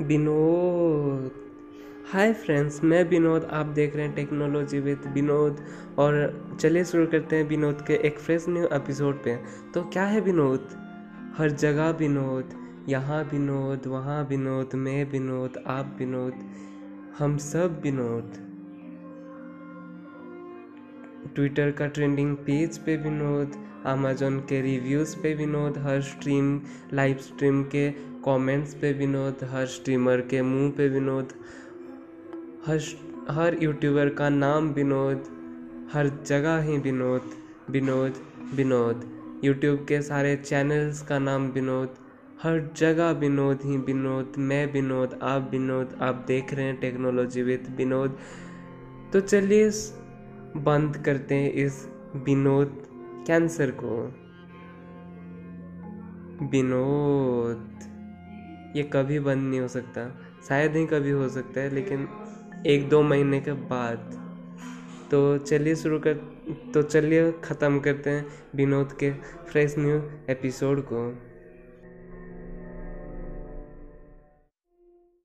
Vinod. Hi friends मैं विनोद, आप देख रहे हैं टेक्नोलॉजी विद विनोद। और चलिए शुरू करते हैं विनोद के एक फ्रेश न्यू एपिसोड पे। तो क्या है विनोद? हर जगह विनोद, यहाँ विनोद, वहाँ विनोद, मैं विनोद, आप विनोद, हम सब विनोद। ट्विटर का ट्रेंडिंग पेज पे विनोद अमेजोन के रिव्यूज़ पे विनोद, हर स्ट्रीम लाइव स्ट्रीम के कमेंट्स पे विनोद, हर स्ट्रीमर के मुँह पे विनोद, हर हर यूट्यूबर का नाम विनोद, हर जगह ही विनोद विनोद विनोद। यूट्यूब के सारे चैनल्स का नाम विनोद, हर जगह विनोद ही विनोद, मैं विनोद, आप विनोद, आप देख रहे हैं टेक्नोलॉजी विद विनोद। तो चलिए बंद करते हैं इस विनोद कैंसर को। विनोद। ये कभी बंद नहीं हो सकता। शायद ही कभी हो सकता है, लेकिन एक दो महीने के बाद। तो चलिए शुरू कर तो चलिए ख़त्म करते हैं विनोद के फ्रेश न्यू एपिसोड को।